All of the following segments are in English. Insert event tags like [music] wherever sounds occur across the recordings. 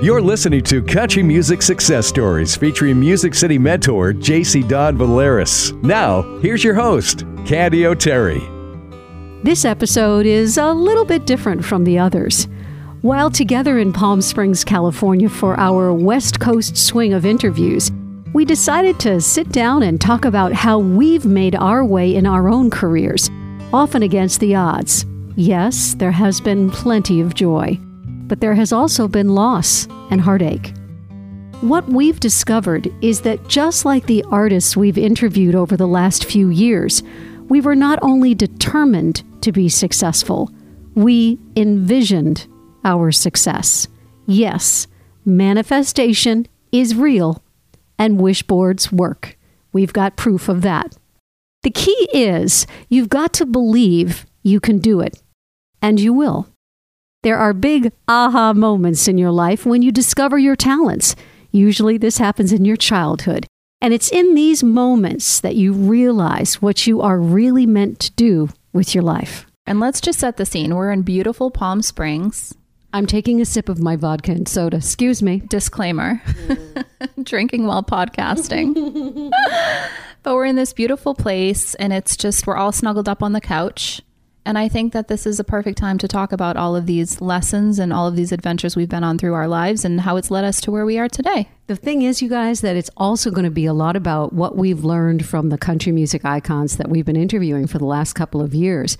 You're listening to Country Music Success Stories featuring Music City mentor JC Dawn Valeris. Now, here's your host, Candy O'Terry. This episode is a little bit different from the others. While together in Palm Springs, California for our West Coast swing of interviews, we decided to sit down and talk about how we've made our way in our own careers, often against the odds. Yes, there has been plenty of joy but there has also been loss and heartache. What we've discovered is that just like the artists we've interviewed over the last few years, we were not only determined to be successful, we envisioned our success. Yes, manifestation is real and wish boards work. We've got proof of that. The key is you've got to believe you can do it, and you will. There are big aha moments in your life when you discover your talents. Usually, this happens in your childhood. And it's in these moments that you realize what you are really meant to do with your life. And let's just set the scene. We're in beautiful Palm Springs. I'm taking a sip of my vodka and soda. Excuse me. Disclaimer [laughs] drinking while podcasting. [laughs] but we're in this beautiful place, and it's just, we're all snuggled up on the couch. And I think that this is a perfect time to talk about all of these lessons and all of these adventures we've been on through our lives and how it's led us to where we are today. The thing is, you guys, that it's also going to be a lot about what we've learned from the country music icons that we've been interviewing for the last couple of years.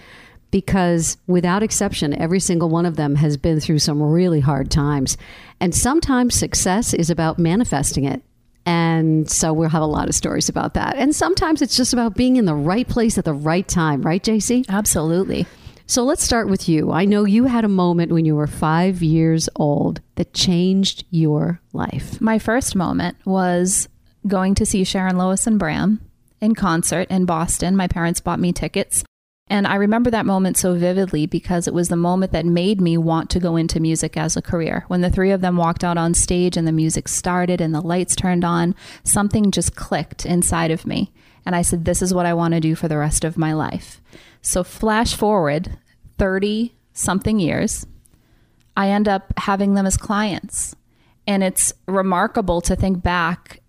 Because without exception, every single one of them has been through some really hard times. And sometimes success is about manifesting it. And so we'll have a lot of stories about that. And sometimes it's just about being in the right place at the right time, right, JC? Absolutely. So let's start with you. I know you had a moment when you were five years old that changed your life. My first moment was going to see Sharon Lois and Bram in concert in Boston. My parents bought me tickets and I remember that moment so vividly because it was the moment that made me want to go into music as a career. When the three of them walked out on stage and the music started and the lights turned on, something just clicked inside of me. And I said, This is what I want to do for the rest of my life. So, flash forward 30 something years, I end up having them as clients. And it's remarkable to think back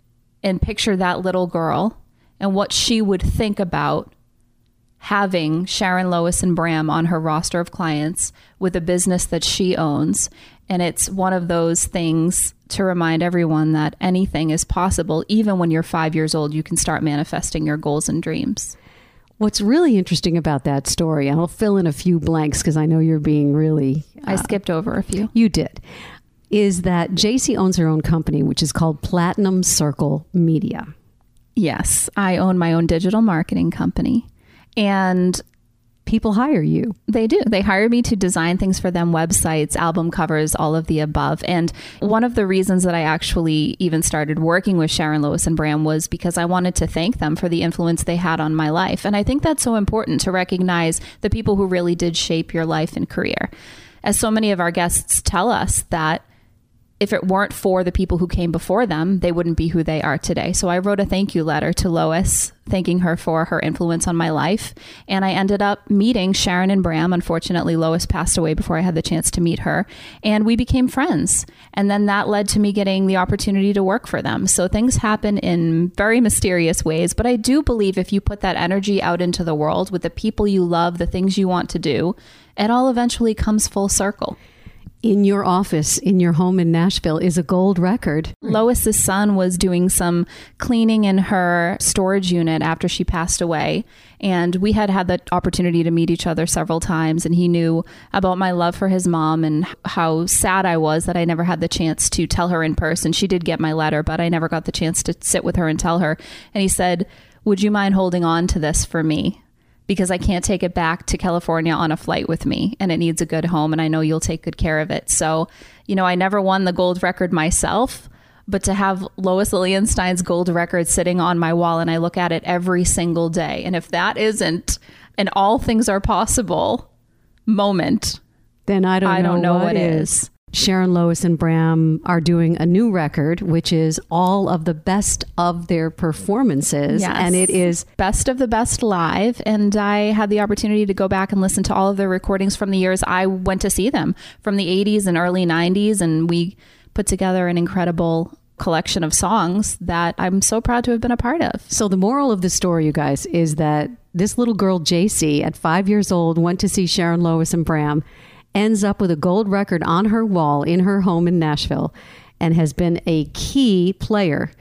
and picture that little girl and what she would think about having Sharon Lois and Bram on her roster of clients with a business that she owns. And it's one of those things to remind everyone that anything is possible. Even when you're five years old, you can start manifesting your goals and dreams. What's really interesting about that story, and I'll fill in a few blanks because I know you're being really. Uh, I skipped over a few. You did. Is that JC owns her own company, which is called Platinum Circle Media. Yes, I own my own digital marketing company. And people hire you. They do. They hire me to design things for them websites, album covers, all of the above. And one of the reasons that I actually even started working with Sharon Lois and Bram was because I wanted to thank them for the influence they had on my life. And I think that's so important to recognize the people who really did shape your life and career. As so many of our guests tell us that if it weren't for the people who came before them, they wouldn't be who they are today. So I wrote a thank you letter to Lois, thanking her for her influence on my life. And I ended up meeting Sharon and Bram. Unfortunately, Lois passed away before I had the chance to meet her. And we became friends. And then that led to me getting the opportunity to work for them. So things happen in very mysterious ways. But I do believe if you put that energy out into the world with the people you love, the things you want to do, it all eventually comes full circle in your office in your home in Nashville is a gold record. Lois's son was doing some cleaning in her storage unit after she passed away. And we had had the opportunity to meet each other several times. And he knew about my love for his mom and how sad I was that I never had the chance to tell her in person. She did get my letter, but I never got the chance to sit with her and tell her. And he said, Would you mind holding on to this for me? Because I can't take it back to California on a flight with me and it needs a good home and I know you'll take good care of it. So, you know, I never won the gold record myself, but to have Lois Lilienstein's gold record sitting on my wall and I look at it every single day. And if that isn't an all things are possible moment, then I don't, I don't know, know what, what is. is. Sharon Lois and Bram are doing a new record, which is all of the best of their performances. Yes. And it is best of the best live. And I had the opportunity to go back and listen to all of their recordings from the years I went to see them from the 80s and early 90s. And we put together an incredible collection of songs that I'm so proud to have been a part of. So, the moral of the story, you guys, is that this little girl, JC, at five years old, went to see Sharon Lois and Bram, ends up with a gold record on her wall in her home in Nashville, and has been a key player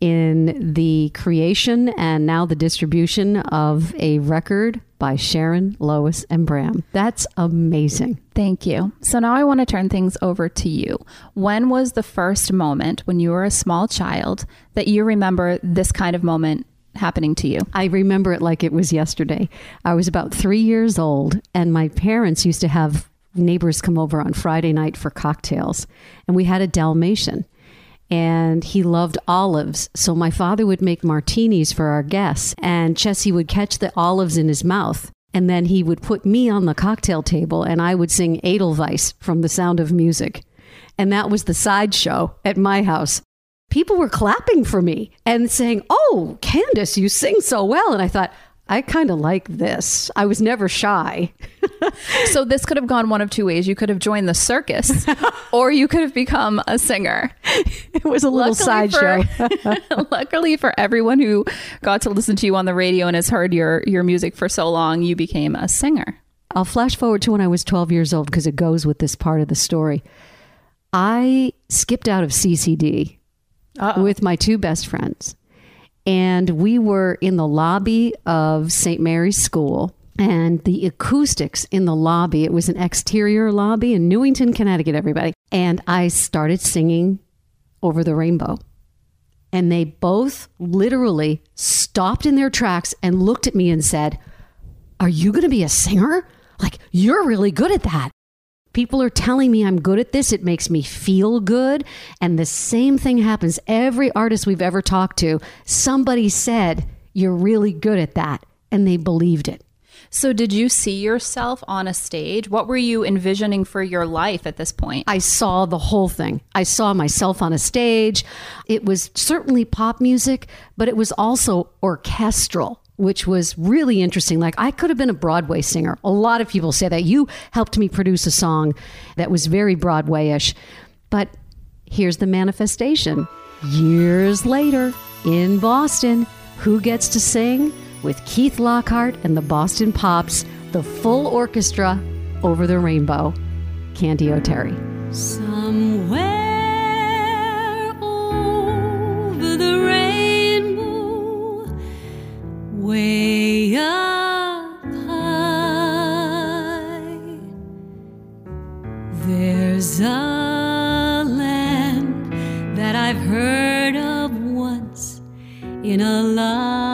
in the creation and now the distribution of a record by Sharon, Lois, and Bram. That's amazing. Thank you. So now I want to turn things over to you. When was the first moment when you were a small child that you remember this kind of moment happening to you? I remember it like it was yesterday. I was about three years old, and my parents used to have neighbors come over on Friday night for cocktails, and we had a Dalmatian and he loved olives. So my father would make martinis for our guests, and Chessie would catch the olives in his mouth. And then he would put me on the cocktail table, and I would sing Edelweiss from The Sound of Music. And that was the sideshow at my house. People were clapping for me and saying, Oh, Candace, you sing so well. And I thought, I kind of like this. I was never shy. [laughs] [laughs] so this could have gone one of two ways. You could have joined the circus [laughs] or you could have become a singer. It was a little sideshow. [laughs] luckily for everyone who got to listen to you on the radio and has heard your your music for so long, you became a singer. I'll flash forward to when I was 12 years old because it goes with this part of the story. I skipped out of CCD Uh-oh. with my two best friends and we were in the lobby of St. Mary's School. And the acoustics in the lobby, it was an exterior lobby in Newington, Connecticut, everybody. And I started singing Over the Rainbow. And they both literally stopped in their tracks and looked at me and said, Are you going to be a singer? Like, you're really good at that. People are telling me I'm good at this. It makes me feel good. And the same thing happens. Every artist we've ever talked to, somebody said, You're really good at that. And they believed it. So, did you see yourself on a stage? What were you envisioning for your life at this point? I saw the whole thing. I saw myself on a stage. It was certainly pop music, but it was also orchestral which was really interesting. Like, I could have been a Broadway singer. A lot of people say that. You helped me produce a song that was very Broadway ish. But here's the manifestation. Years later, in Boston, who gets to sing? With Keith Lockhart and the Boston Pops, the full orchestra over the rainbow. Candy O'Terry. Somewhere over the rainbow, way up high. There's a land that I've heard of once in a lullaby.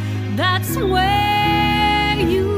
that's where you'll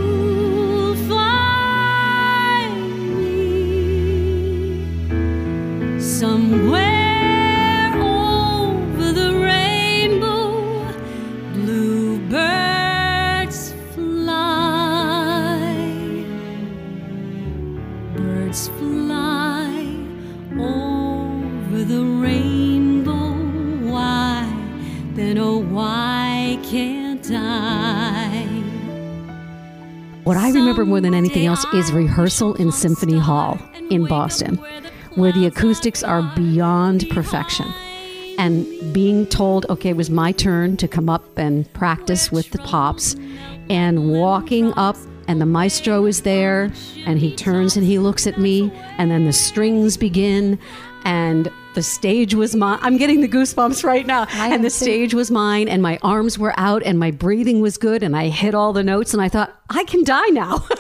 more than anything else is rehearsal in Symphony Hall in Boston, where the acoustics are beyond perfection. And being told, okay, it was my turn to come up and practice with the pops, and walking up and the maestro is there, and he turns and he looks at me, and then the strings begin, and the stage was mine. I'm getting the goosebumps right now. I and the too. stage was mine, and my arms were out, and my breathing was good, and I hit all the notes, and I thought, I can die now. [laughs]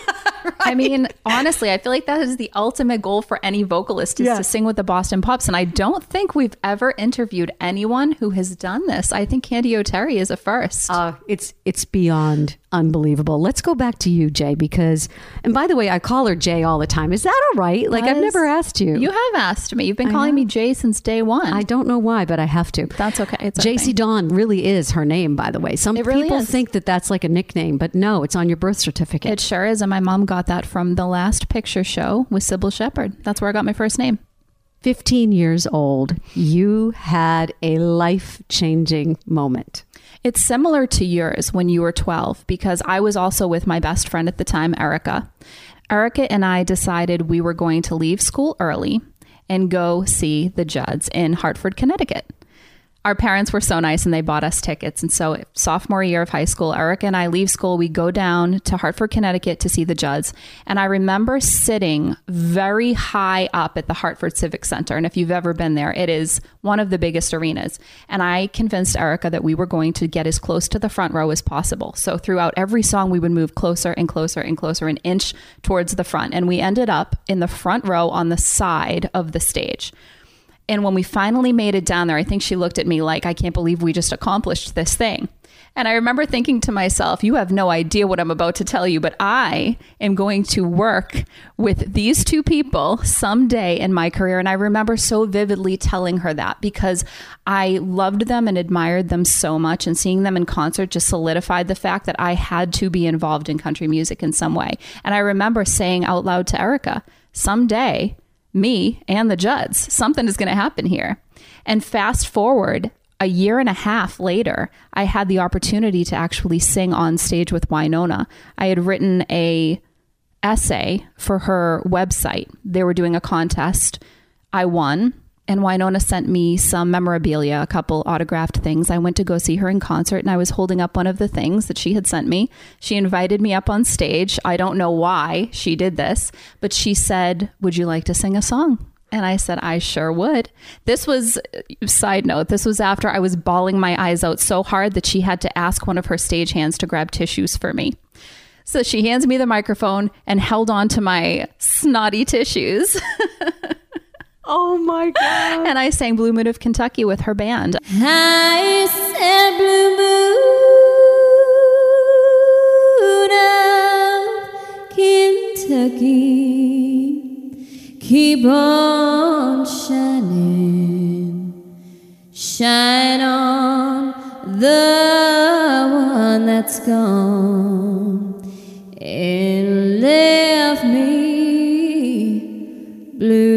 I mean, honestly, I feel like that is the ultimate goal for any vocalist is Yeah. to sing with the Boston Pops. And I don't think we've ever interviewed anyone who has done this. I think Candy O'Terry is a first. Uh, it's it's beyond unbelievable. Let's go back to you, Jay, because and by the way, I call her Jay all the time. Is that all right? Like I've never asked you. You have asked me. You've been calling me Jay since day one. I don't know why, but I have to. That's okay. It's JC okay. Dawn really is her name, by the way. Some really people is. think that that's like a nickname, but no, it's on your birth certificate. It sure is. And my mom got that from the last picture show with Cybill Shepherd. That's where I got my first name. 15 years old, you had a life changing moment. It's similar to yours when you were 12 because I was also with my best friend at the time, Erica. Erica and I decided we were going to leave school early and go see the Judds in Hartford, Connecticut. Our parents were so nice and they bought us tickets. And so, sophomore year of high school, Erica and I leave school. We go down to Hartford, Connecticut to see the Judds. And I remember sitting very high up at the Hartford Civic Center. And if you've ever been there, it is one of the biggest arenas. And I convinced Erica that we were going to get as close to the front row as possible. So, throughout every song, we would move closer and closer and closer, an inch towards the front. And we ended up in the front row on the side of the stage. And when we finally made it down there, I think she looked at me like, I can't believe we just accomplished this thing. And I remember thinking to myself, you have no idea what I'm about to tell you, but I am going to work with these two people someday in my career. And I remember so vividly telling her that because I loved them and admired them so much. And seeing them in concert just solidified the fact that I had to be involved in country music in some way. And I remember saying out loud to Erica, someday, me and the Judds. Something is going to happen here. And fast forward a year and a half later, I had the opportunity to actually sing on stage with Wynonna. I had written a essay for her website. They were doing a contest. I won. And Wynonna sent me some memorabilia, a couple autographed things. I went to go see her in concert and I was holding up one of the things that she had sent me. She invited me up on stage. I don't know why she did this, but she said, Would you like to sing a song? And I said, I sure would. This was, uh, side note, this was after I was bawling my eyes out so hard that she had to ask one of her stage hands to grab tissues for me. So she hands me the microphone and held on to my snotty tissues. [laughs] Oh my God. and I sang Blue Moon of Kentucky with her band. I said blue moon of Kentucky, keep on shining, shine on the one that's gone and left me blue.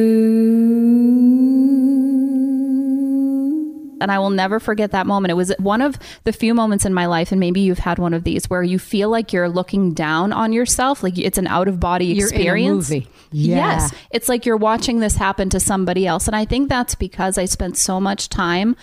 And I will never forget that moment. It was one of the few moments in my life, and maybe you've had one of these, where you feel like you're looking down on yourself, like it's an out of body You're in a experience. movie. Yeah. Yes. It's like you're watching this happen to somebody else. And I think that's because I spent so much time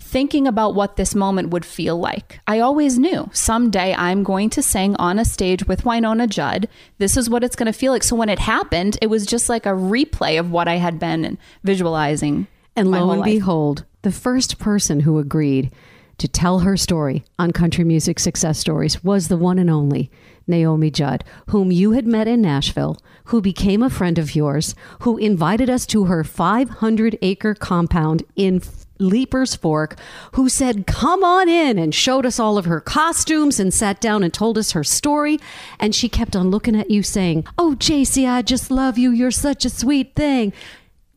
thinking about what this moment would feel like. I always knew someday I'm going to sing on a stage with Wynonna Judd. This is what it's going to feel like. So when it happened, it was just like a replay of what I had been visualizing. And lo and life. behold, the first person who agreed to tell her story on Country Music Success Stories was the one and only Naomi Judd, whom you had met in Nashville, who became a friend of yours, who invited us to her 500 acre compound in Leiper's Fork, who said, Come on in, and showed us all of her costumes and sat down and told us her story. And she kept on looking at you saying, Oh, JC, I just love you. You're such a sweet thing.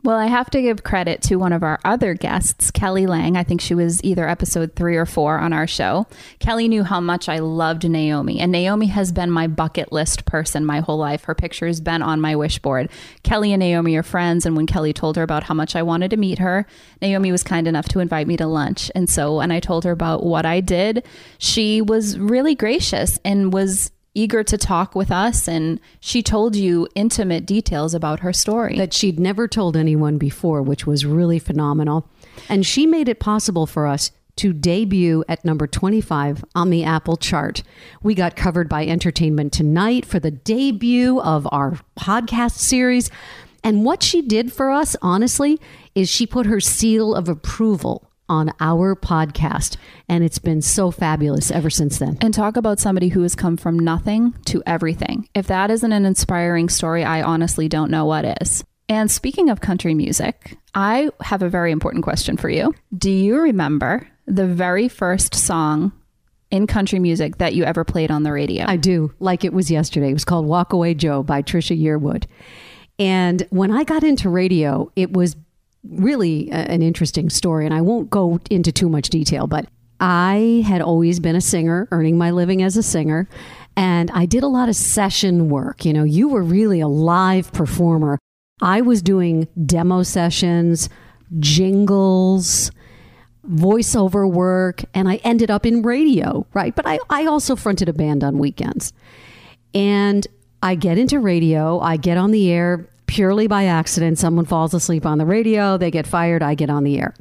Well, I have to give credit to one of our other guests, Kelly Lang. I think she was either episode three or four on our show. Kelly knew how much I loved Naomi, and Naomi has been my bucket list person my whole life. Her picture has been on my wish board. Kelly and Naomi are friends, and when Kelly told her about how much I wanted to meet her, Naomi was kind enough to invite me to lunch. And so when I told her about what I did, she was really gracious and was eager to talk with us and she told you intimate details about her story. that she'd never told anyone before, which was really phenomenal. And she made it possible for us to debut at number 25 on the Apple chart. We got covered by Entertainment Tonight for the debut of our podcast series. And what she did for us, honestly, is she put her seal of approval on our podcast. And it's been so fabulous ever since then. And talk about somebody who has come from nothing to everything. If that isn't an inspiring story, I honestly don't know what is. And speaking of country music, I have a very important question for you. Do you remember the very first song in country music that you ever played on the radio? I do, like it was yesterday. It was called Walk Away Joe by Trisha Yearwood. And when I got into radio, it was really a, an interesting story. And I won't go into too much detail, but I had always been a singer, earning my living as a singer. And I did a lot of session work. You know, you were really a live performer. I was doing demo sessions, jingles, voiceover work, and I ended up in radio, right? But I, I also fronted a band on weekends. And I get into radio, I get on the air purely by accident. Someone falls asleep on the radio, they get fired, I get on the air.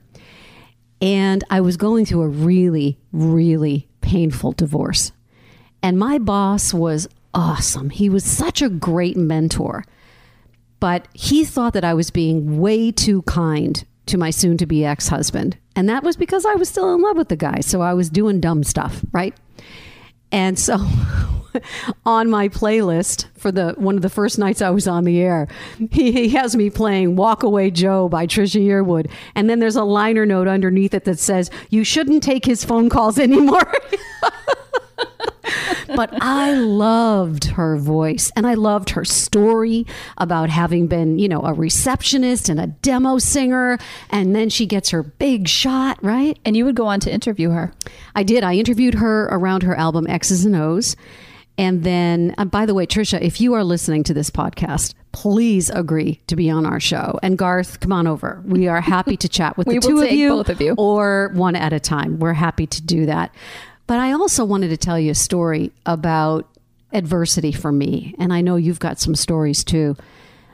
And I was going through a really, really painful divorce. And my boss was awesome. He was such a great mentor. But he thought that I was being way too kind to my soon to be ex husband. And that was because I was still in love with the guy. So I was doing dumb stuff, right? And so [laughs] [laughs] on my playlist for the one of the first nights I was on the air, he, he has me playing Walk Away Joe by Trisha Yearwood. And then there's a liner note underneath it that says, You shouldn't take his phone calls [laughs] anymore. [laughs] but I loved her voice and I loved her story about having been, you know, a receptionist and a demo singer. And then she gets her big shot, right? And you would go on to interview her. I did. I interviewed her around her album X's and O's. And then, uh, by the way, Trisha, if you are listening to this podcast, please agree to be on our show. And Garth, come on over. We are happy to chat with [laughs] the two of you, both of you. or one at a time. We're happy to do that. But I also wanted to tell you a story about adversity for me. And I know you've got some stories too.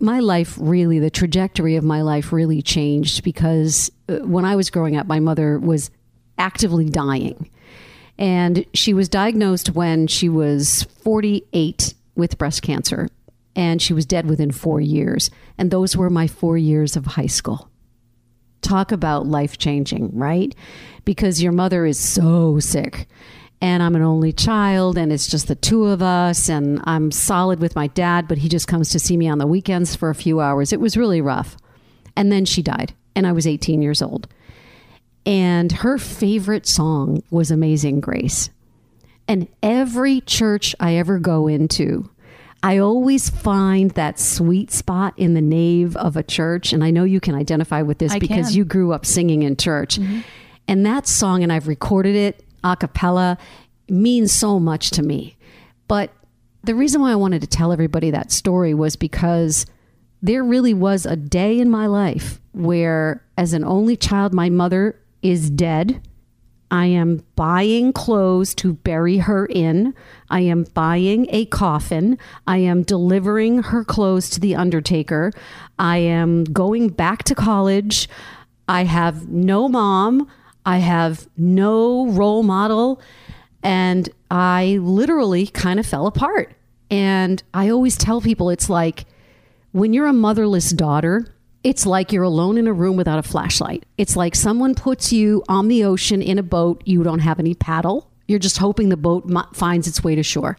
My life really, the trajectory of my life really changed because uh, when I was growing up, my mother was actively dying. And she was diagnosed when she was 48 with breast cancer. And she was dead within four years. And those were my four years of high school talk about life changing, right? Because your mother is so sick. And I'm an only child, and it's just the two of us. And I'm solid with my dad, but he just comes to see me on the weekends for a few hours. It was really rough. And then she died, and I was 18 years old. And her favorite song was Amazing Grace. And every church I ever go into, I always find that sweet spot in the nave of a church. And I know you can identify with this I because can. you grew up singing in church. Mm-hmm. And that song, and I've recorded it a cappella, means so much to me. But the reason why I wanted to tell everybody that story was because there really was a day in my life where, as an only child, my mother is dead. I am buying clothes to bury her in. I am buying a coffin. I am delivering her clothes to the undertaker. I am going back to college. I have no mom. I have no role model. And I literally kind of fell apart. And I always tell people it's like when you're a motherless daughter, it's like you're alone in a room without a flashlight. It's like someone puts you on the ocean in a boat, you don't have any paddle. You're just hoping the boat finds its way to shore.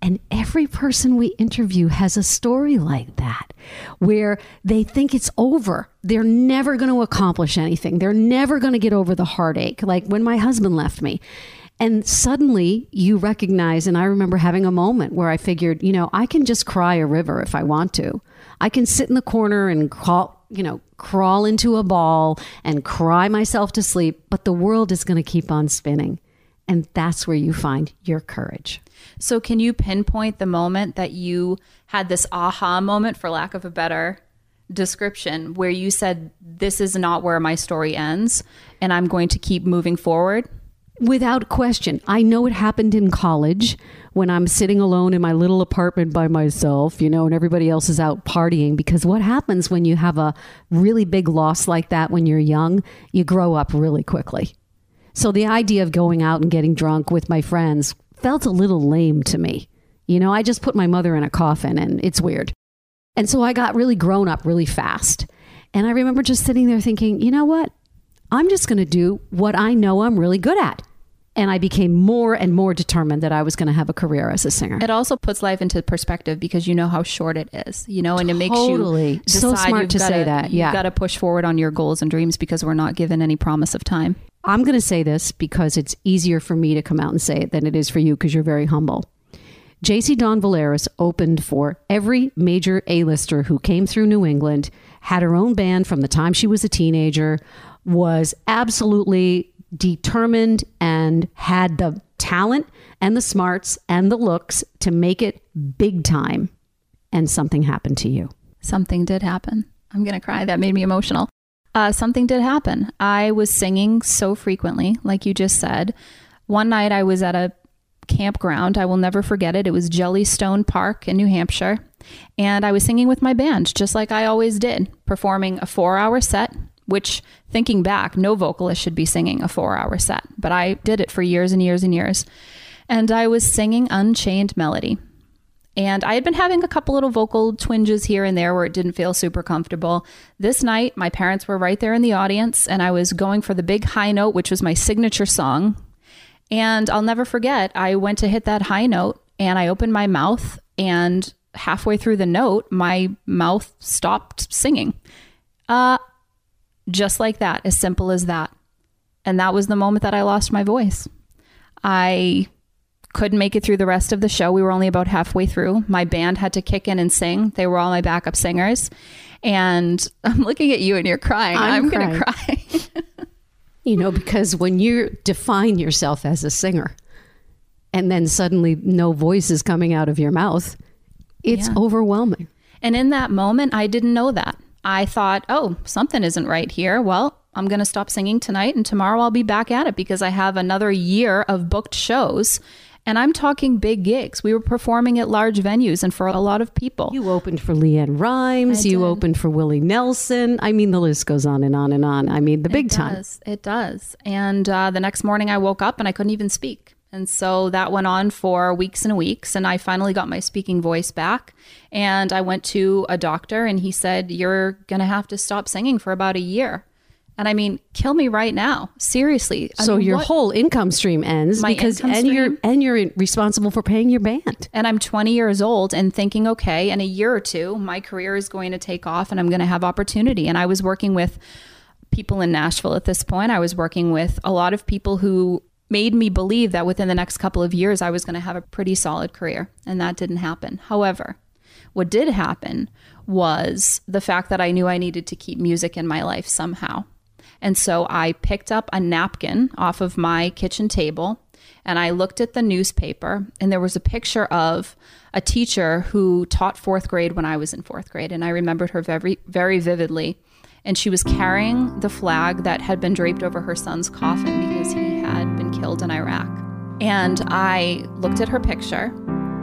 And every person we interview has a story like that where they think it's over. They're never going to accomplish anything. They're never going to get over the heartache. Like when my husband left me. And suddenly you recognize, and I remember having a moment where I figured, you know, I can just cry a river if I want to. I can sit in the corner and crawl, you know, crawl into a ball and cry myself to sleep, but the world is going to keep on spinning. And that's where you find your courage. So, can you pinpoint the moment that you had this aha moment, for lack of a better description, where you said, This is not where my story ends, and I'm going to keep moving forward? Without question. I know it happened in college when I'm sitting alone in my little apartment by myself, you know, and everybody else is out partying. Because what happens when you have a really big loss like that when you're young, you grow up really quickly. So the idea of going out and getting drunk with my friends felt a little lame to me. You know, I just put my mother in a coffin and it's weird. And so I got really grown up really fast. And I remember just sitting there thinking, you know what? I'm just going to do what I know I'm really good at. And I became more and more determined that I was going to have a career as a singer. It also puts life into perspective because you know how short it is, you know, and it makes you Totally. So smart to gotta- say that, yeah. You've got to push forward on your goals and dreams because we're not given any promise of time. I'm going to say this because it's easier for me to come out and say it than it is for you because you're very humble. JC Dawn Valeris opened for every major A-lister who came through New England, had her own band from the time she was a teenager, was absolutely determined and had the talent and the smarts and the looks to make it big time. And something happened to you. Something did happen. I'm going to cry. That made me emotional. Uh, something did happen. I was singing so frequently, like you just said. One night I was at a campground. I will never forget it. It was Jellystone Park in New Hampshire. And I was singing with my band, just like I always did, performing a four hour set, which, thinking back, no vocalist should be singing a four hour set. But I did it for years and years and years. And I was singing Unchained Melody. And I had been having a couple little vocal twinges here and there where it didn't feel super comfortable. This night, my parents were right there in the audience, and I was going for the big high note, which was my signature song. And I'll never forget, I went to hit that high note and I opened my mouth, and halfway through the note, my mouth stopped singing. Uh, just like that, as simple as that. And that was the moment that I lost my voice. I couldn't make it through the rest of the show. We were only about halfway through. My band had to kick in and sing. They were all my backup singers. And [laughs] I'm looking at you and you're crying. I'm I'm, going to cry. [laughs] You know, because when you define yourself as a singer and then suddenly no voice is coming out of your mouth, it's Yeah. overwhelming. And in that moment, I didn't know that. I thought, oh, something isn't right here. Well, I'm going to stop singing tonight and tomorrow I'll be back at it because I have another year of booked shows. And I'm talking big gigs. We were performing at large venues and for a lot of people. You opened for LeAnn Rimes, you opened for Willie Nelson. I mean, the list goes on and on and on. I mean, the big it time. Does. It does. And uh, the next morning I woke up and I couldn't even speak. And so that went on for weeks and weeks. And I finally got my speaking voice back. And I went to a doctor and he said, You're going to have to stop singing for about a year. And I mean, kill me right now. Seriously. I So mean, your what- whole income stream ends My because and you're and you're responsible for paying your band. and I'm 20 years old and thinking, okay, in a year or two, my career is going to take off and I'm going to have opportunity. And I was working with people in Nashville at this point. I was working with a lot of people who made me believe that within the next couple of years, I was going to have a pretty solid career. And that didn't happen. However, what did happen was the fact that I knew I needed to keep music in my life somehow. And so I picked up a napkin off of my kitchen table and I looked at the newspaper, and there was a picture of a teacher who taught fourth grade when I was in fourth grade. And I remembered her very, very vividly. And she was carrying the flag that had been draped over her son's coffin because he killed in Iraq. And I looked at her picture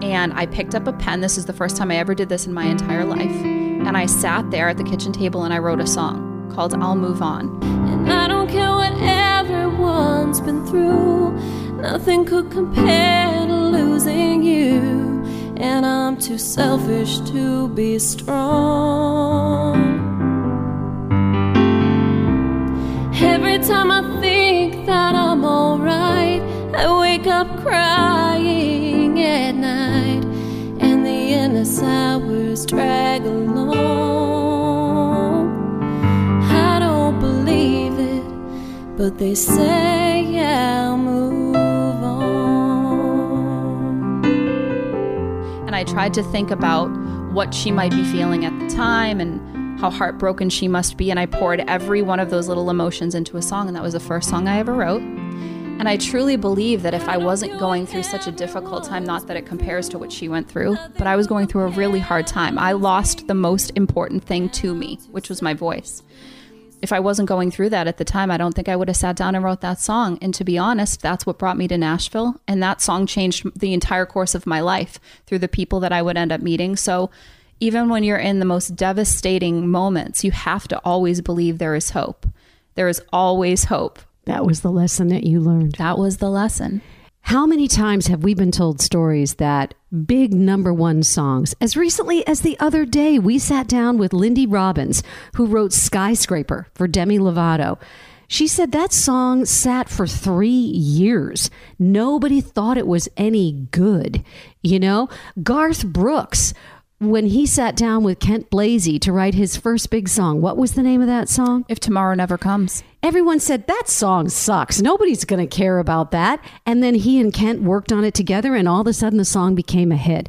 and I picked up a pen. This is the first time I ever did this in my entire life. And I sat there at the kitchen table and I wrote a song called I'll Move On. And I don't care what everyone's been through. Nothing could compare to losing you. And I'm too selfish to be strong. Every time I think that I'm alright, I wake up crying at night. And the endless hours drag along. I don't believe it, but they say I'll move on. And I tried to think about what she might be feeling at the time and how heartbroken she must be. And I poured every one of those little emotions into a song. And that was the first song I ever wrote. And I truly believe that if I wasn't going through such a difficult time, not that it compares to what she went through, but I was going through a really hard time. I lost the most important thing to me, which was my voice. If I wasn't going through that at the time, I don't think I would have sat down and wrote that song. And to be honest, that's what brought me to Nashville. And that song changed the entire course of my life through the people that I would end up meeting. So even when you're in the most devastating moments, you have to always believe there is hope. There is always hope That was the lesson that you learned. That was the lesson. How many times have we been told stories that big number one songs? As recently as the other day, we sat down with Lindy Robbins, who wrote Skyscraper for Demi Lovato. She said that song sat for three years. Nobody thought it was any good. You know, Garth Brooks, when he sat down with Kent Blazy to write his first big song, what was the name of that song? If tomorrow never comes. Everyone said that song sucks. Nobody's going to care about that. And then he and Kent worked on it together, and all of a sudden the song became a hit.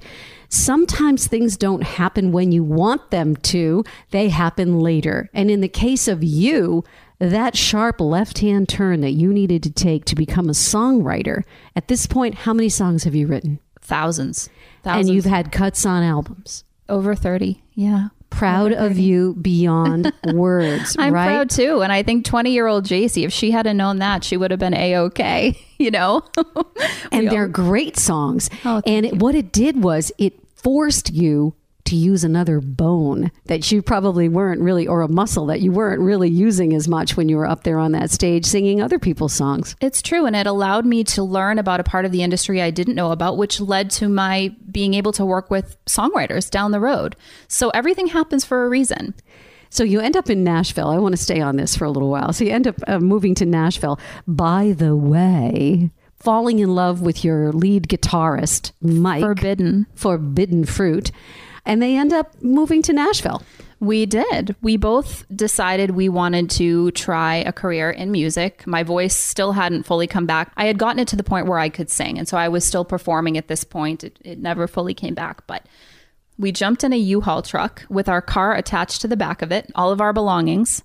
Sometimes things don't happen when you want them to, they happen later. And in the case of you, that sharp left hand turn that you needed to take to become a songwriter, at this point, how many songs have you written? Thousands. Thousands. And you've had cuts on albums. over 30. Yeah. Proud of you beyond [laughs] words, I'm right? proud too. And I think 20 year old JC, if she hadn't known that, she would have been A OK, [laughs] you know? [laughs] and they're all- great songs. Oh, and it, what it did was it forced you to use another bone that you probably weren't really, or a muscle that you weren't really using as much when you were up there on that stage singing other people's songs. It's true. And it allowed me to learn about a part of the industry I didn't know about, which led to my being able to work with songwriters down the road. So everything happens for a reason. So you end up in Nashville. I want to stay on this for a little while. So you end up uh, moving to Nashville. By the way, falling in love with your lead guitarist, Mike. Forbidden. Forbidden Fruit. And they end up moving to Nashville. We did. We both decided we wanted to try a career in music. My voice still hadn't fully come back. I had gotten it to the point where I could sing, and so I was still performing at this point. It, it never fully came back, but we jumped in a U-Haul truck with our car attached to the back of it, all of our belongings,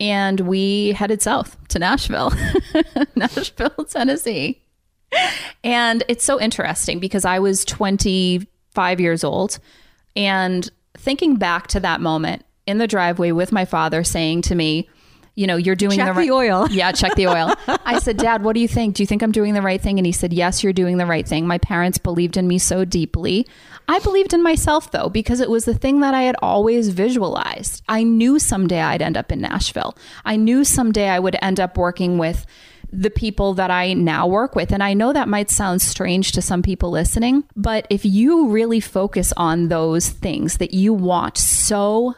and we headed south to Nashville, [laughs] Nashville, Tennessee. And it's so interesting because I was 25 years old and thinking back to that moment in the driveway with my father saying to me, you know, you're doing Check the right the oil. [laughs] Yeah, check the oil. I said, Dad, what do you think? Do you think I'm doing the right thing? And he said, Yes, you're doing the right thing. My parents believed in me so deeply. I believed in myself though, because it was the thing that I had always visualized. I knew someday I'd end up in Nashville. I knew someday I would end up working with the people that I now work with. And I know that might sound strange to some people listening, but if you really focus on those things that you want so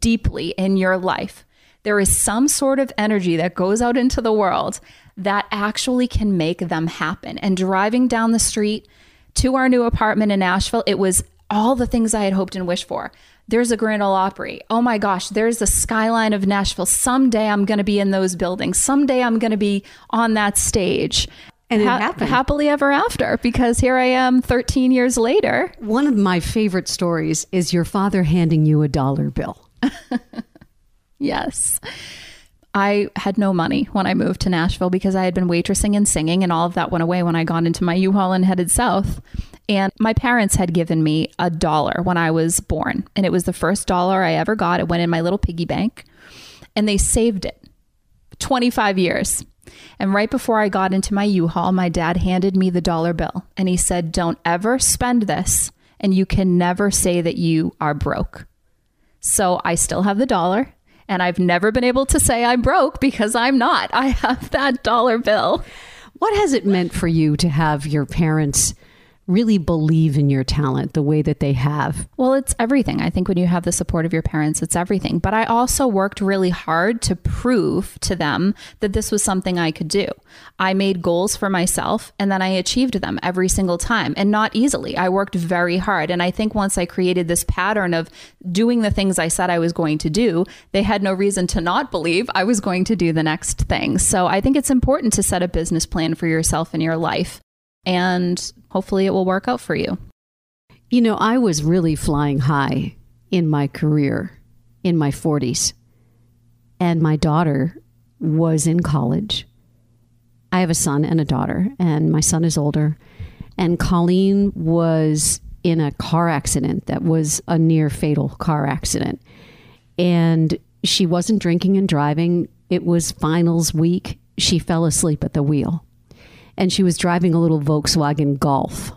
deeply in your life, there is some sort of energy that goes out into the world that actually can make them happen. And driving down the street to our new apartment in Nashville, it was all the things I had hoped and wished for. There's a Grand Ole Opry. Oh my gosh, there's the skyline of Nashville. Someday I'm going to be in those buildings. Someday I'm going to be on that stage. And it happened. Happily ever after, because here I am 13 years later. One of my favorite stories is your father handing you a dollar bill. [laughs] Yes. I had no money when I moved to Nashville because I had been waitressing and singing, and all of that went away when I got into my U-Haul and headed south. And my parents had given me a dollar when I was born, and it was the first dollar I ever got. It went in my little piggy bank, and they saved it 25 years. And right before I got into my U-Haul, my dad handed me the dollar bill, and he said, Don't ever spend this, and you can never say that you are broke. So I still have the dollar. And I've never been able to say I'm broke because I'm not. I have that dollar bill. What has it meant for you to have your parents really believe in your talent the way that they have? Well, it's everything. I think when you have the support of your parents, it's everything. But I also worked really hard to prove to them that this was something I could do. I made goals for myself and then I achieved them every single time and not easily. I worked very hard. And I think once I created this pattern of doing the things I said I was going to do, they had no reason to not believe I was going to do the next thing. So I think it's important to set a business plan for yourself in your life. And hopefully it will work out for you. You know, I was really flying high in my career in my 40s, and my daughter was in college. I have a son and a daughter, and my son is older. And Colleen was in a car accident that was a near fatal car accident. And she wasn't drinking and driving. It was finals week. She fell asleep at the wheel. And she was driving a little Volkswagen Golf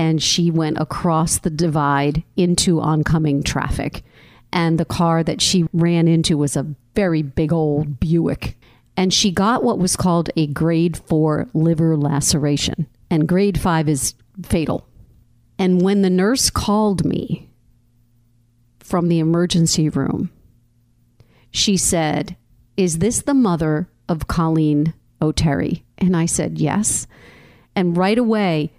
and she went across the divide into oncoming traffic. And the car that she ran into was a very big old Buick. And she got what was called a grade four liver laceration, and grade five is fatal. And when the nurse called me from the emergency room, she said, Is this the mother of Colleen Oh, O'Terry? And I said, Yes. And right away,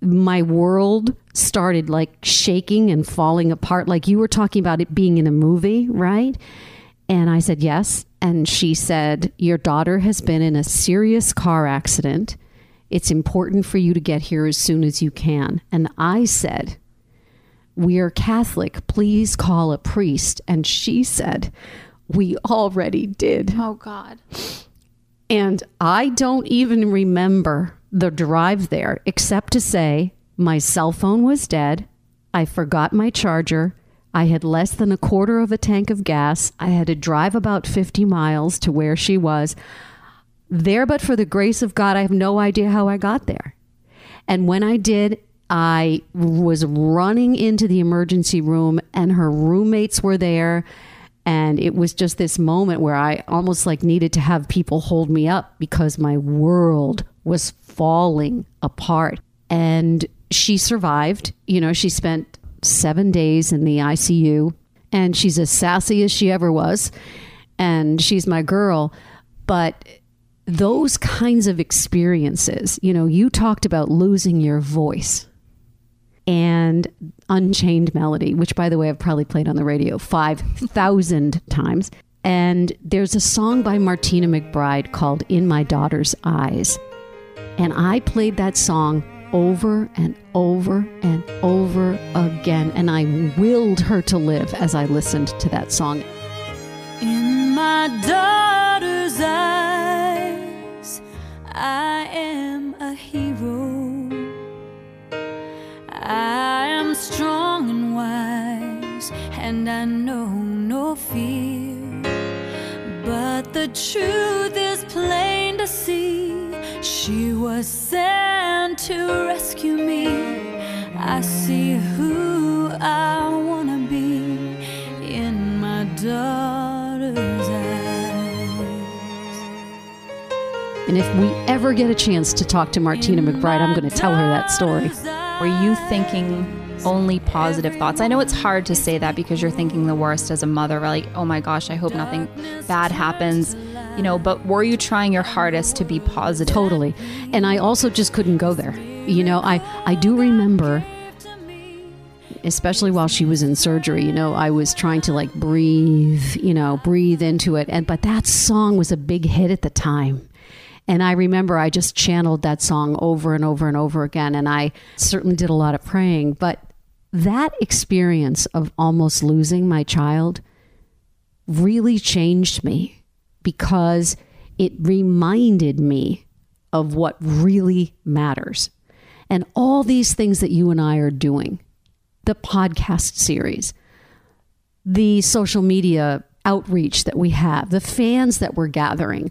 my world started like shaking and falling apart. Like you were talking about it being in a movie, right? And I said, Yes. And she said, Your daughter has been in a serious car accident. It's important for you to get here as soon as you can. And I said, We are Catholic. Please call a priest. And she said, We already did. Oh, God. And I don't even remember the drive there, except to say my cell phone was dead. I forgot my charger. I had less than a quarter of a tank of gas. I had to drive about 50 miles to where she was. There, but for the grace of God, I have no idea how I got there. And when I did, I was running into the emergency room, and her roommates were there. And it was just this moment where I almost like needed to have people hold me up because my world was falling apart. And she survived. You know, she spent seven days in the ICU and she's as sassy as she ever was. And she's my girl. But those kinds of experiences, you know, you talked about losing your voice and Unchained Melody, which, by the way, I've probably played on the radio 5,000 [laughs] times. And there's a song by Martina McBride called In My Daughter's Eyes. And I played that song over and over and over again. And I willed her to live as I listened to that song. In my daughter's eyes, I am a hero. I am strong and wise, and I know no fear. But the truth is plain to see. She was sent to rescue me. I see who I wanna be in my daughter's And if we ever get a chance to talk to Martina McBride, I'm going to tell her that story. Were you thinking only positive thoughts? I know it's hard to say that because you're thinking the worst as a mother, like, oh my gosh, I hope nothing bad happens, you know, but were you trying your hardest to be positive? Totally. And I also just couldn't go there. You know, I, I do remember, especially while she was in surgery, you know, I was trying to like breathe, you know, breathe into it. And but that song was a big hit at the time. And I remember I just channeled that song over and over and over again. And I certainly did a lot of praying. But that experience of almost losing my child really changed me because it reminded me of what really matters. And all these things that you and I are doing the podcast series, the social media outreach that we have, the fans that we're gathering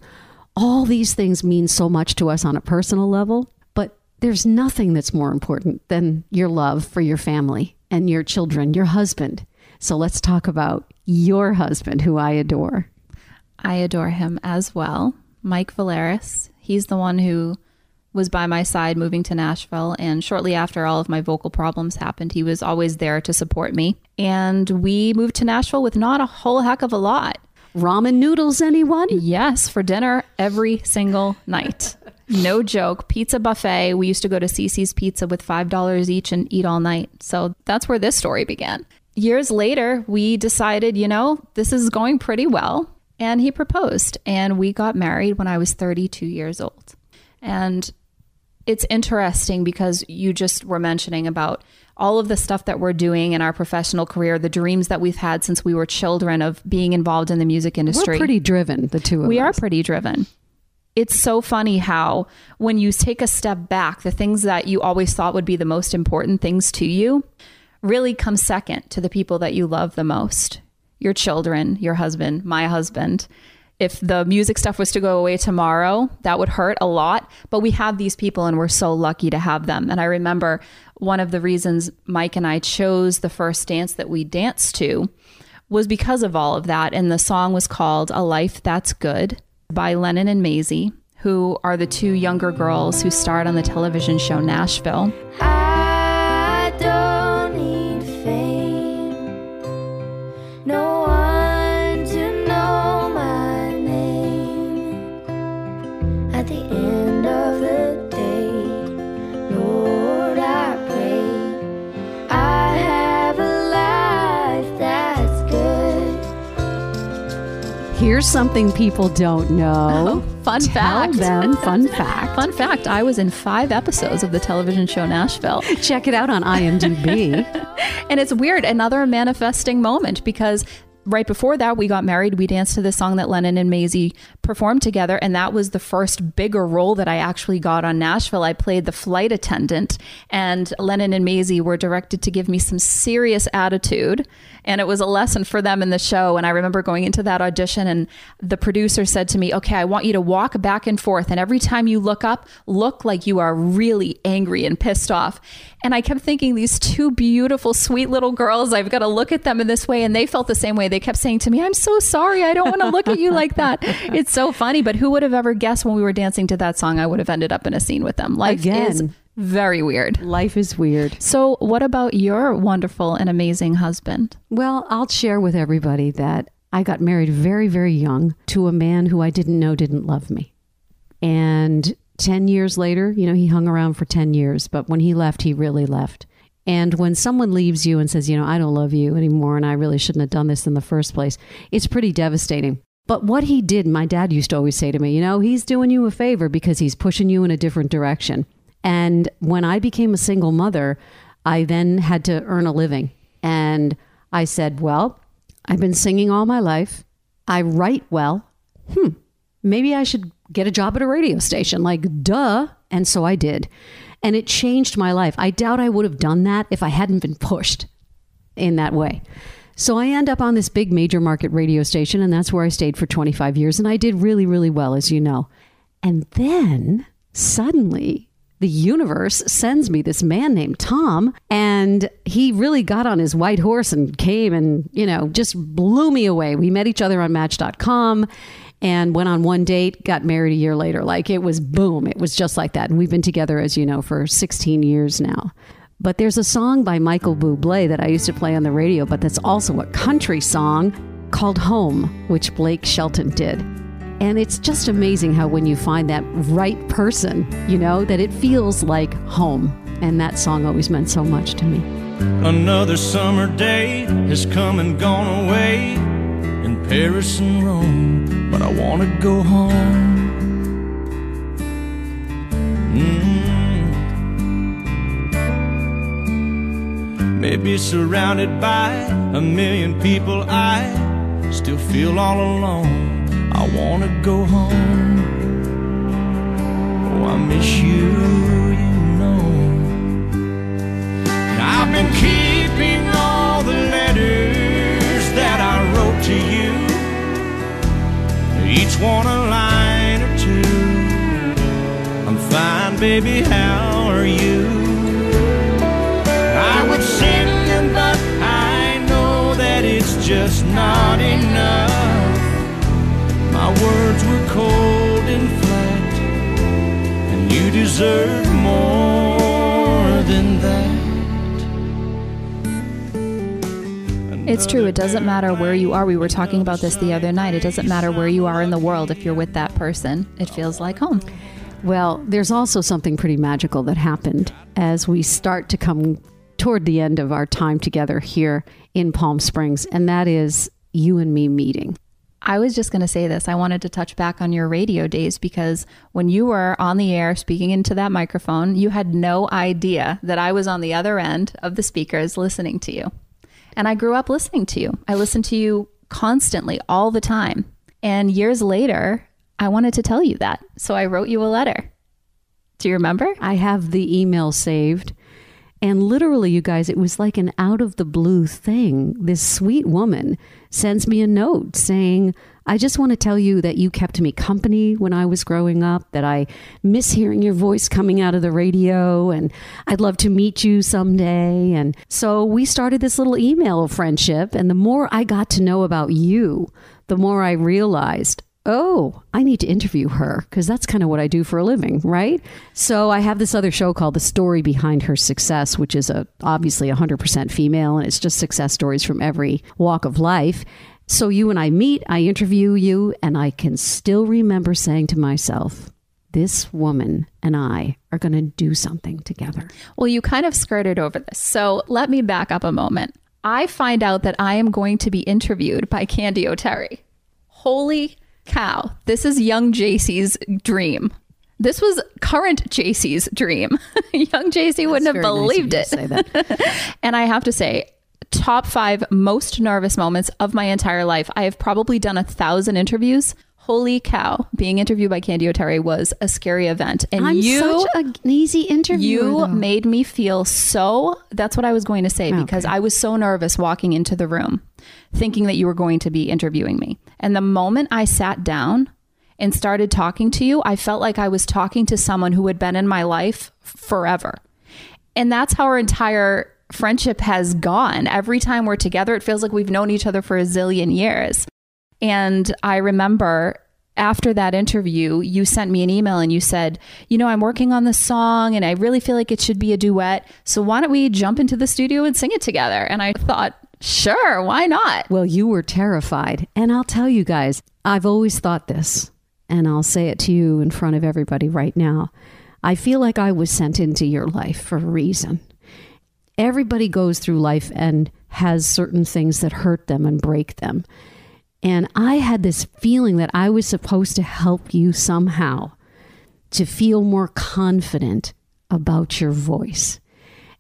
all these things mean so much to us on a personal level, but there's nothing that's more important than your love for your family and your children, your husband. So let's talk about your husband, who I adore. I adore him as well. Mike Valeris. He's the one who was by my side moving to Nashville. And shortly after all of my vocal problems happened, he was always there to support me. And we moved to Nashville with not a whole heck of a lot. Ramen noodles, anyone? Yes, for dinner every single night. No joke. Pizza buffet. We used to go to CiCi's Pizza with $5 each and eat all night. So that's where this story began. Years later, we decided, you know, this is going pretty well. And he proposed. And we got married when I was 32 years old. And it's interesting because you just were mentioning about all of the stuff that we're doing in our professional career, the dreams that we've had since we were children of being involved in the music industry. We're pretty driven, the two of we us. We are pretty driven. It's so funny how when you take a step back, the things that you always thought would be the most important things to you really come second to the people that you love the most. Your children, your husband, my husband if the music stuff was to go away tomorrow, that would hurt a lot. But we have these people and we're so lucky to have them. And I remember one of the reasons Mike and I chose the first dance that we danced to was because of all of that. And the song was called A Life That's Good by Lennon and Maisy, who are the two younger girls who starred on the television show Nashville. Here's something people don't know. [laughs] Oh, fun Tell fact. them, fun fact. [laughs] Fun fact I was in five episodes of the television show Nashville. Check it out on IMDb. [laughs] And it's weird, another manifesting moment because right before that, we got married. We danced to the song that Lennon and Maisy performed together. And that was the first bigger role that I actually got on Nashville. I played the flight attendant, and Lennon and Maisy were directed to give me some serious attitude. And it was a lesson for them in the show. And I remember going into that audition, and the producer said to me, Okay, I want you to walk back and forth. And every time you look up, look like you are really angry and pissed off. And I kept thinking, these two beautiful, sweet little girls, I've got to look at them in this way. And they felt the same way. They kept saying to me, I'm so sorry. I don't want to look at you like that. [laughs] It's so funny. But who would have ever guessed when we were dancing to that song, I would have ended up in a scene with them? Life is very weird. Life is weird. So, what about your wonderful and amazing husband? Well, I'll share with everybody that I got married very, very young to a man who I didn't know didn't love me. And 10 years later, you know, he hung around for 10 years, but when he left, he really left. And when someone leaves you and says, you know, I don't love you anymore and I really shouldn't have done this in the first place, it's pretty devastating. But what he did, my dad used to always say to me, you know, he's doing you a favor because he's pushing you in a different direction. And when I became a single mother, I then had to earn a living. And I said, well, I've been singing all my life. I write well. Hmm, maybe I should get a job at a radio station. Like, duh. And so I did. And it changed my life. I doubt I would have done that if I hadn't been pushed in that way. So I end up on this big major market radio station, and that's where I stayed for 25 years. And I did really, really well, as you know. And then suddenly, the universe sends me this man named Tom, and he really got on his white horse and came and, you know, just blew me away. We met each other on Match.com and went on one date, got married a year later. Like it was boom, it was just like that. And we've been together, as you know, for 16 years now. But there's a song by Michael Bublé that I used to play on the radio, but that's also a country song called Home, which Blake Shelton did. And it's just amazing how when you find that right person, you know, that it feels like home. And that song always meant so much to me. Another summer day has come and gone away in Paris and Rome, but I want to go home. Mm. Maybe surrounded by a million people, I still feel all alone. I want to go home. Oh, I miss you, you know. I've been keeping all the letters each one a line or two. I'm fine, baby, how are you? I would sing them, but I know that it's just not enough. My words were cold and flat, and you deserve It's true. It doesn't matter where you are. We were talking about this the other night. It doesn't matter where you are in the world. If you're with that person, it feels like home. Well, there's also something pretty magical that happened as we start to come toward the end of our time together here in Palm Springs, and that is you and me meeting. I was just going to say this. I wanted to touch back on your radio days because when you were on the air speaking into that microphone, you had no idea that I was on the other end of the speakers listening to you. And I grew up listening to you. I listened to you constantly, all the time. And years later, I wanted to tell you that. So I wrote you a letter. Do you remember? I have the email saved. And literally, you guys, it was like an out of the blue thing. This sweet woman sends me a note saying, I just want to tell you that you kept me company when I was growing up, that I miss hearing your voice coming out of the radio, and I'd love to meet you someday. And so we started this little email friendship. And the more I got to know about you, the more I realized oh, I need to interview her because that's kind of what I do for a living, right? So I have this other show called The Story Behind Her Success, which is a obviously 100% female and it's just success stories from every walk of life. So you and I meet, I interview you, and I can still remember saying to myself, this woman and I are going to do something together. Well, you kind of skirted over this. So let me back up a moment. I find out that I am going to be interviewed by Candy O'Terry. Holy cow. This is young JC's dream. This was current JC's dream. [laughs] young JC wouldn't have very nice believed it. to say that. [laughs] And I have to say, top five most nervous moments of my entire life. I have probably done a thousand interviews. Holy cow. Being interviewed by Candy O'Terry was a scary event. And I'm you such a- an easy interviewer. you though. made me feel so that's what I was going to say because I was so nervous walking into the room thinking that you were going to be interviewing me. And the moment I sat down and started talking to you, I felt like I was talking to someone who had been in my life forever. And that's how our entire friendship has gone. Every time we're together, it feels like we've known each other for a zillion years. And I remember after that interview, you sent me an email and you said, You know, I'm working on this song and I really feel like it should be a duet. So why don't we jump into the studio and sing it together? And I thought, Sure, why not? Well, you were terrified. And I'll tell you guys, I've always thought this, and I'll say it to you in front of everybody right now. I feel like I was sent into your life for a reason. Everybody goes through life and has certain things that hurt them and break them. And I had this feeling that I was supposed to help you somehow to feel more confident about your voice.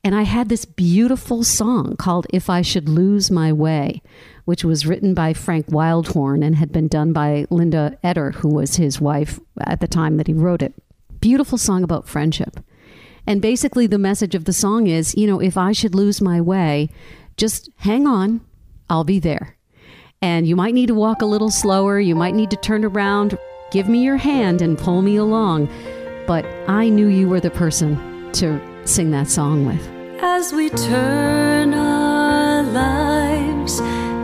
And I had this beautiful song called If I Should Lose My Way, which was written by Frank Wildhorn and had been done by Linda Eder, who was his wife at the time that he wrote it. Beautiful song about friendship. And basically, the message of the song is you know, if I should lose my way, just hang on, I'll be there. And you might need to walk a little slower, you might need to turn around, give me your hand and pull me along. But I knew you were the person to sing that song with. As we turn our lives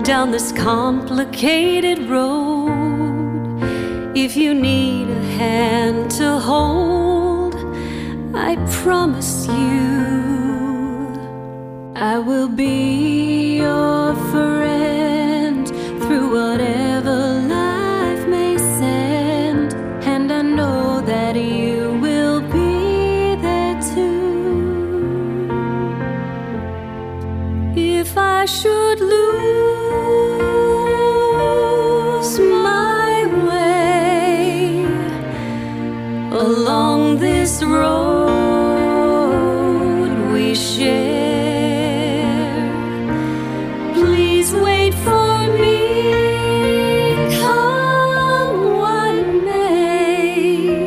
down this complicated road, if you need a hand to hold, I promise you I will be road we share, please wait for me, come what may.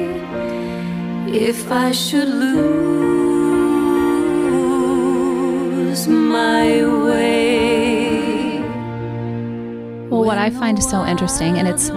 If I should lose my way. Well, what I find is so interesting, and it's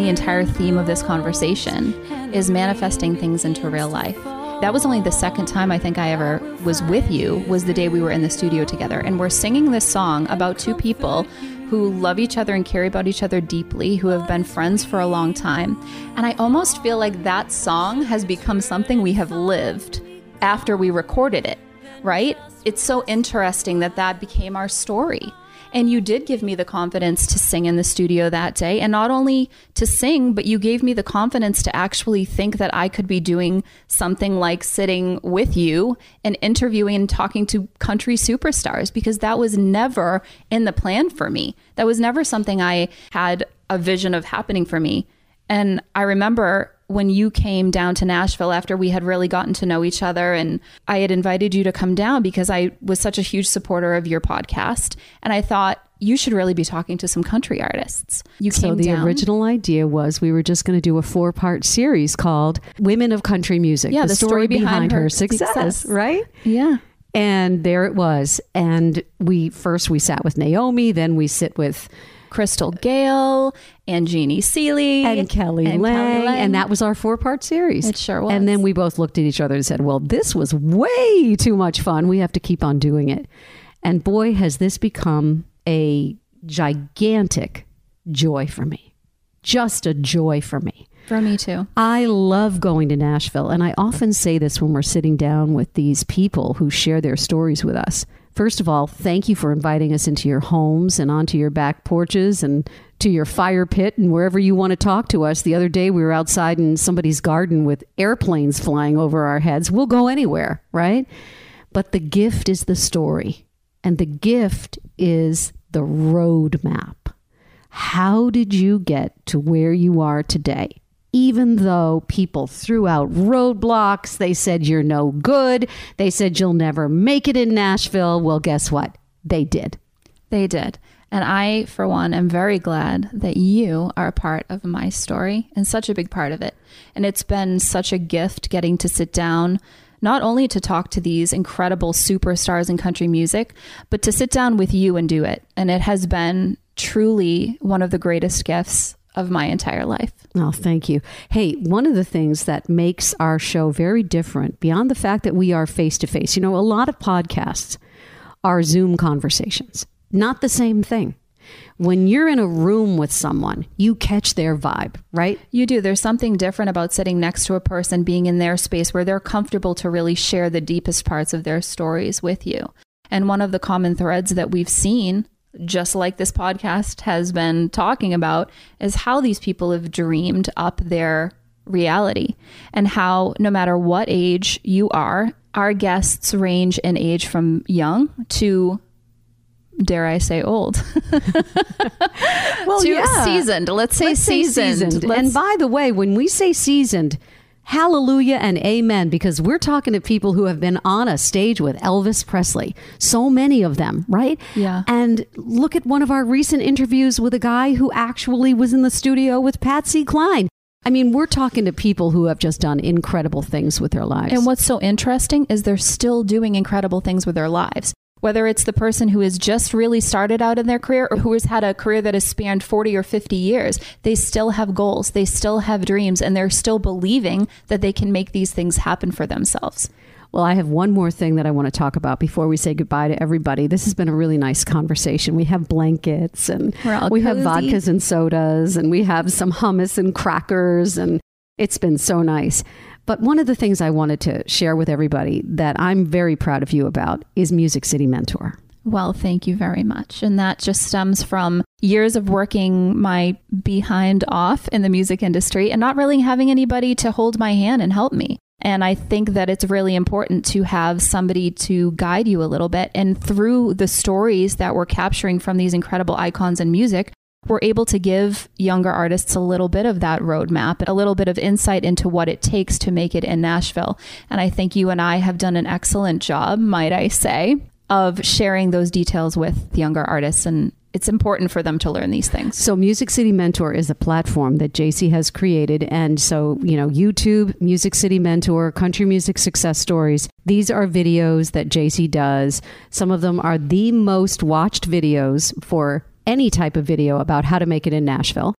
the entire theme of this conversation, is manifesting things into real life. That was only the second time I think I ever was with you, was the day we were in the studio together. And we're singing this song about two people who love each other and care about each other deeply, who have been friends for a long time. And I almost feel like that song has become something we have lived after we recorded it, right? It's so interesting that that became our story. And you did give me the confidence to sing in the studio that day. And not only to sing, but you gave me the confidence to actually think that I could be doing something like sitting with you and interviewing and talking to country superstars because that was never in the plan for me. That was never something I had a vision of happening for me. And I remember when you came down to Nashville after we had really gotten to know each other, and I had invited you to come down because I was such a huge supporter of your podcast. And I thought you should really be talking to some country artists. You So the down. original idea was we were just going to do a four-part series called "Women of Country Music." Yeah, the story behind her success, success. right? Yeah. And there it was. And we first we sat with Naomi, then we sit with Crystal Gayle and Jeannie Seely and Kelly, and Lang, Kelly Lang. and that was our four-part series. It sure was. And then we both looked at each other and said, "Well, this was way too much fun. We have to keep on doing it." And boy, has this become a gigantic joy for me. just a joy for me. For me too. I love going to Nashville, and I often say this when we're sitting down with these people who share their stories with us. First of all, thank you for inviting us into your homes and onto your back porches and to your fire pit and wherever you want to talk to us. The other day we were outside in somebody's garden with airplanes flying over our heads. We'll go anywhere, right? But the gift is the story, and the gift is the roadmap. How did you get to where you are today? Even though people threw out roadblocks, they said you're no good, they said you'll never make it in Nashville. Well, guess what? They did. They did. And I, for one, am very glad that you are a part of my story and such a big part of it. And it's been such a gift getting to sit down, not only to talk to these incredible superstars in country music, but to sit down with you and do it. And it has been truly one of the greatest gifts of my entire life. Oh, thank you. Hey, one of the things that makes our show very different, beyond the fact that we are face to face, you know, a lot of podcasts are Zoom conversations, not the same thing. When you're in a room with someone, you catch their vibe, right? You do. There's something different about sitting next to a person, being in their space where they're comfortable to really share the deepest parts of their stories with you. And one of the common threads that we've seen just like this podcast has been talking about, is how these people have dreamed up their reality and how no matter what age you are, our guests range in age from young to dare I say old. [laughs] well, [laughs] to yeah. seasoned. Let's say Let's seasoned. Say seasoned. Let's- and by the way, when we say seasoned, hallelujah and amen, because we're talking to people who have been on a stage with Elvis Presley. So many of them, right? Yeah. And look at one of our recent interviews with a guy who actually was in the studio with Patsy Cline. I mean, we're talking to people who have just done incredible things with their lives. And what's so interesting is they're still doing incredible things with their lives. Whether it's the person who has just really started out in their career or who has had a career that has spanned 40 or 50 years, they still have goals, they still have dreams, and they're still believing that they can make these things happen for themselves. Well, I have one more thing that I want to talk about before we say goodbye to everybody. This has been a really nice conversation. We have blankets and we have vodkas and sodas and we have some hummus and crackers and it's been so nice. But one of the things I wanted to share with everybody that I'm very proud of you about is Music City Mentor. Well, thank you very much. And that just stems from years of working my behind off in the music industry and not really having anybody to hold my hand and help me. And I think that it's really important to have somebody to guide you a little bit. And through the stories that we're capturing from these incredible icons in music, we're able to give younger artists a little bit of that roadmap, a little bit of insight into what it takes to make it in Nashville. And I think you and I have done an excellent job, might I say, of sharing those details with the younger artists. And it's important for them to learn these things. So, Music City Mentor is a platform that JC has created. And so, you know, YouTube, Music City Mentor, Country Music Success Stories, these are videos that JC does. Some of them are the most watched videos for any type of video about how to make it in Nashville.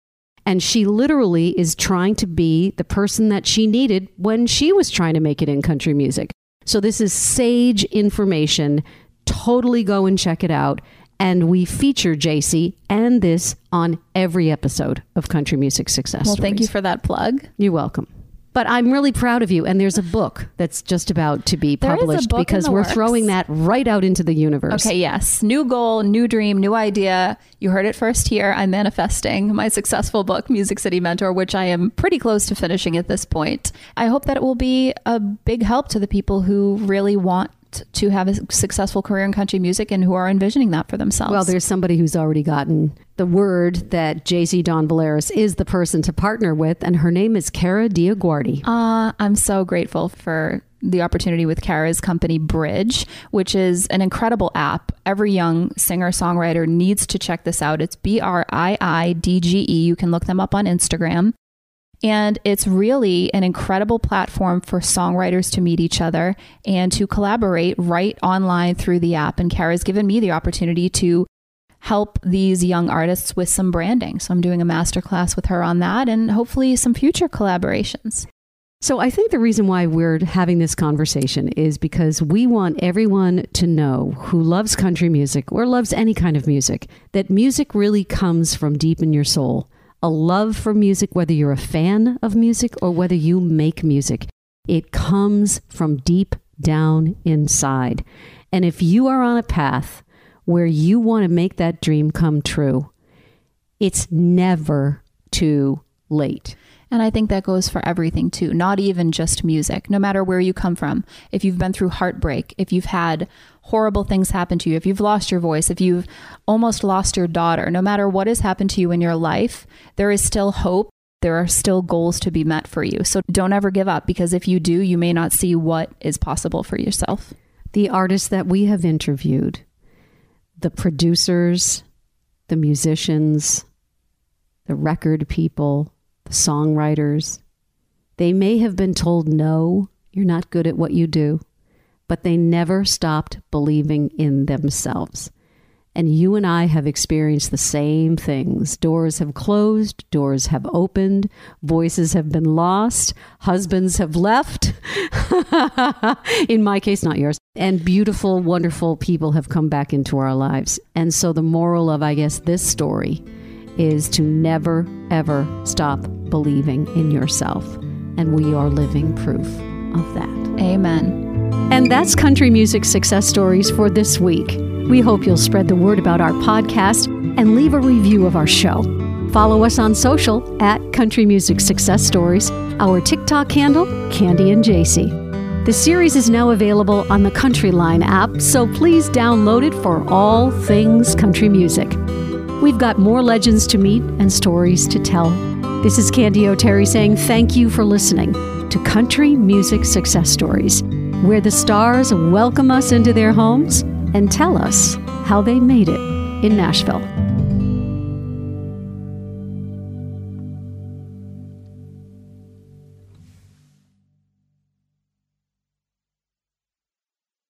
And she literally is trying to be the person that she needed when she was trying to make it in country music. So, this is sage information. Totally go and check it out. And we feature JC and this on every episode of Country Music Success Well, Stories. thank you for that plug. You're welcome. But I'm really proud of you. And there's a book that's just about to be There published because we're works. throwing that right out into the universe. Okay, yes. New goal, new dream, new idea. You heard it first here. I'm manifesting my successful book, Music City Mentor, which I am pretty close to finishing at this point. I hope that it will be a big help to the people who really want to have a successful career in country music and who are envisioning that for themselves. Well, there's somebody who's already gotten the word that JC Dawn Valeris is the person to partner with, and her name is Kara DioGuardi. Uh, I'm so grateful for the opportunity with Kara's company Bridge, which is an incredible app. Every young singer songwriter needs to check this out. It's B R I I D G E. You can look them up on Instagram. And it's really an incredible platform for songwriters to meet each other and to collaborate right online through the app. And Kara's given me the opportunity to help these young artists with some branding. So I'm doing a masterclass with her on that and hopefully some future collaborations. So I think the reason why we're having this conversation is because we want everyone to know who loves country music or loves any kind of music that music really comes from deep in your soul. A love for music, whether you're a fan of music or whether you make music. It comes from deep down inside. And if you are on a path where you want to make that dream come true, it's never too late. And I think that goes for everything too, not even just music, no matter where you come from. If you've been through heartbreak, if you've had horrible things happen to you, if you've lost your voice, if you've almost lost your daughter, no matter what has happened to you in your life, there is still hope. There are still goals to be met for you. So don't ever give up because if you do, you may not see what is possible for yourself. The artists that we have interviewed, the producers, the musicians, the record people, songwriters, they may have been told, no, you're not good at what you do, but they never stopped believing in themselves. And you and I have experienced the same things. Doors have closed, doors have opened, voices have been lost, husbands have left. [laughs] In my case, not yours. And beautiful, wonderful people have come back into our lives. And so, the moral of, I guess, this story is to never, ever stop believing in yourself. And we are living proof of that. Amen. And that's country music success stories for this week. We hope you'll spread the word about our podcast and leave a review of our show. Follow us on social at Country Music Success Stories, our TikTok handle, Candy and JC. The series is now available on the Countryline app, so please download it for all things country music. We've got more legends to meet and stories to tell. This is Candy O'Terry saying thank you for listening to Country Music Success Stories, where the stars welcome us into their homes and tell us how they made it in Nashville.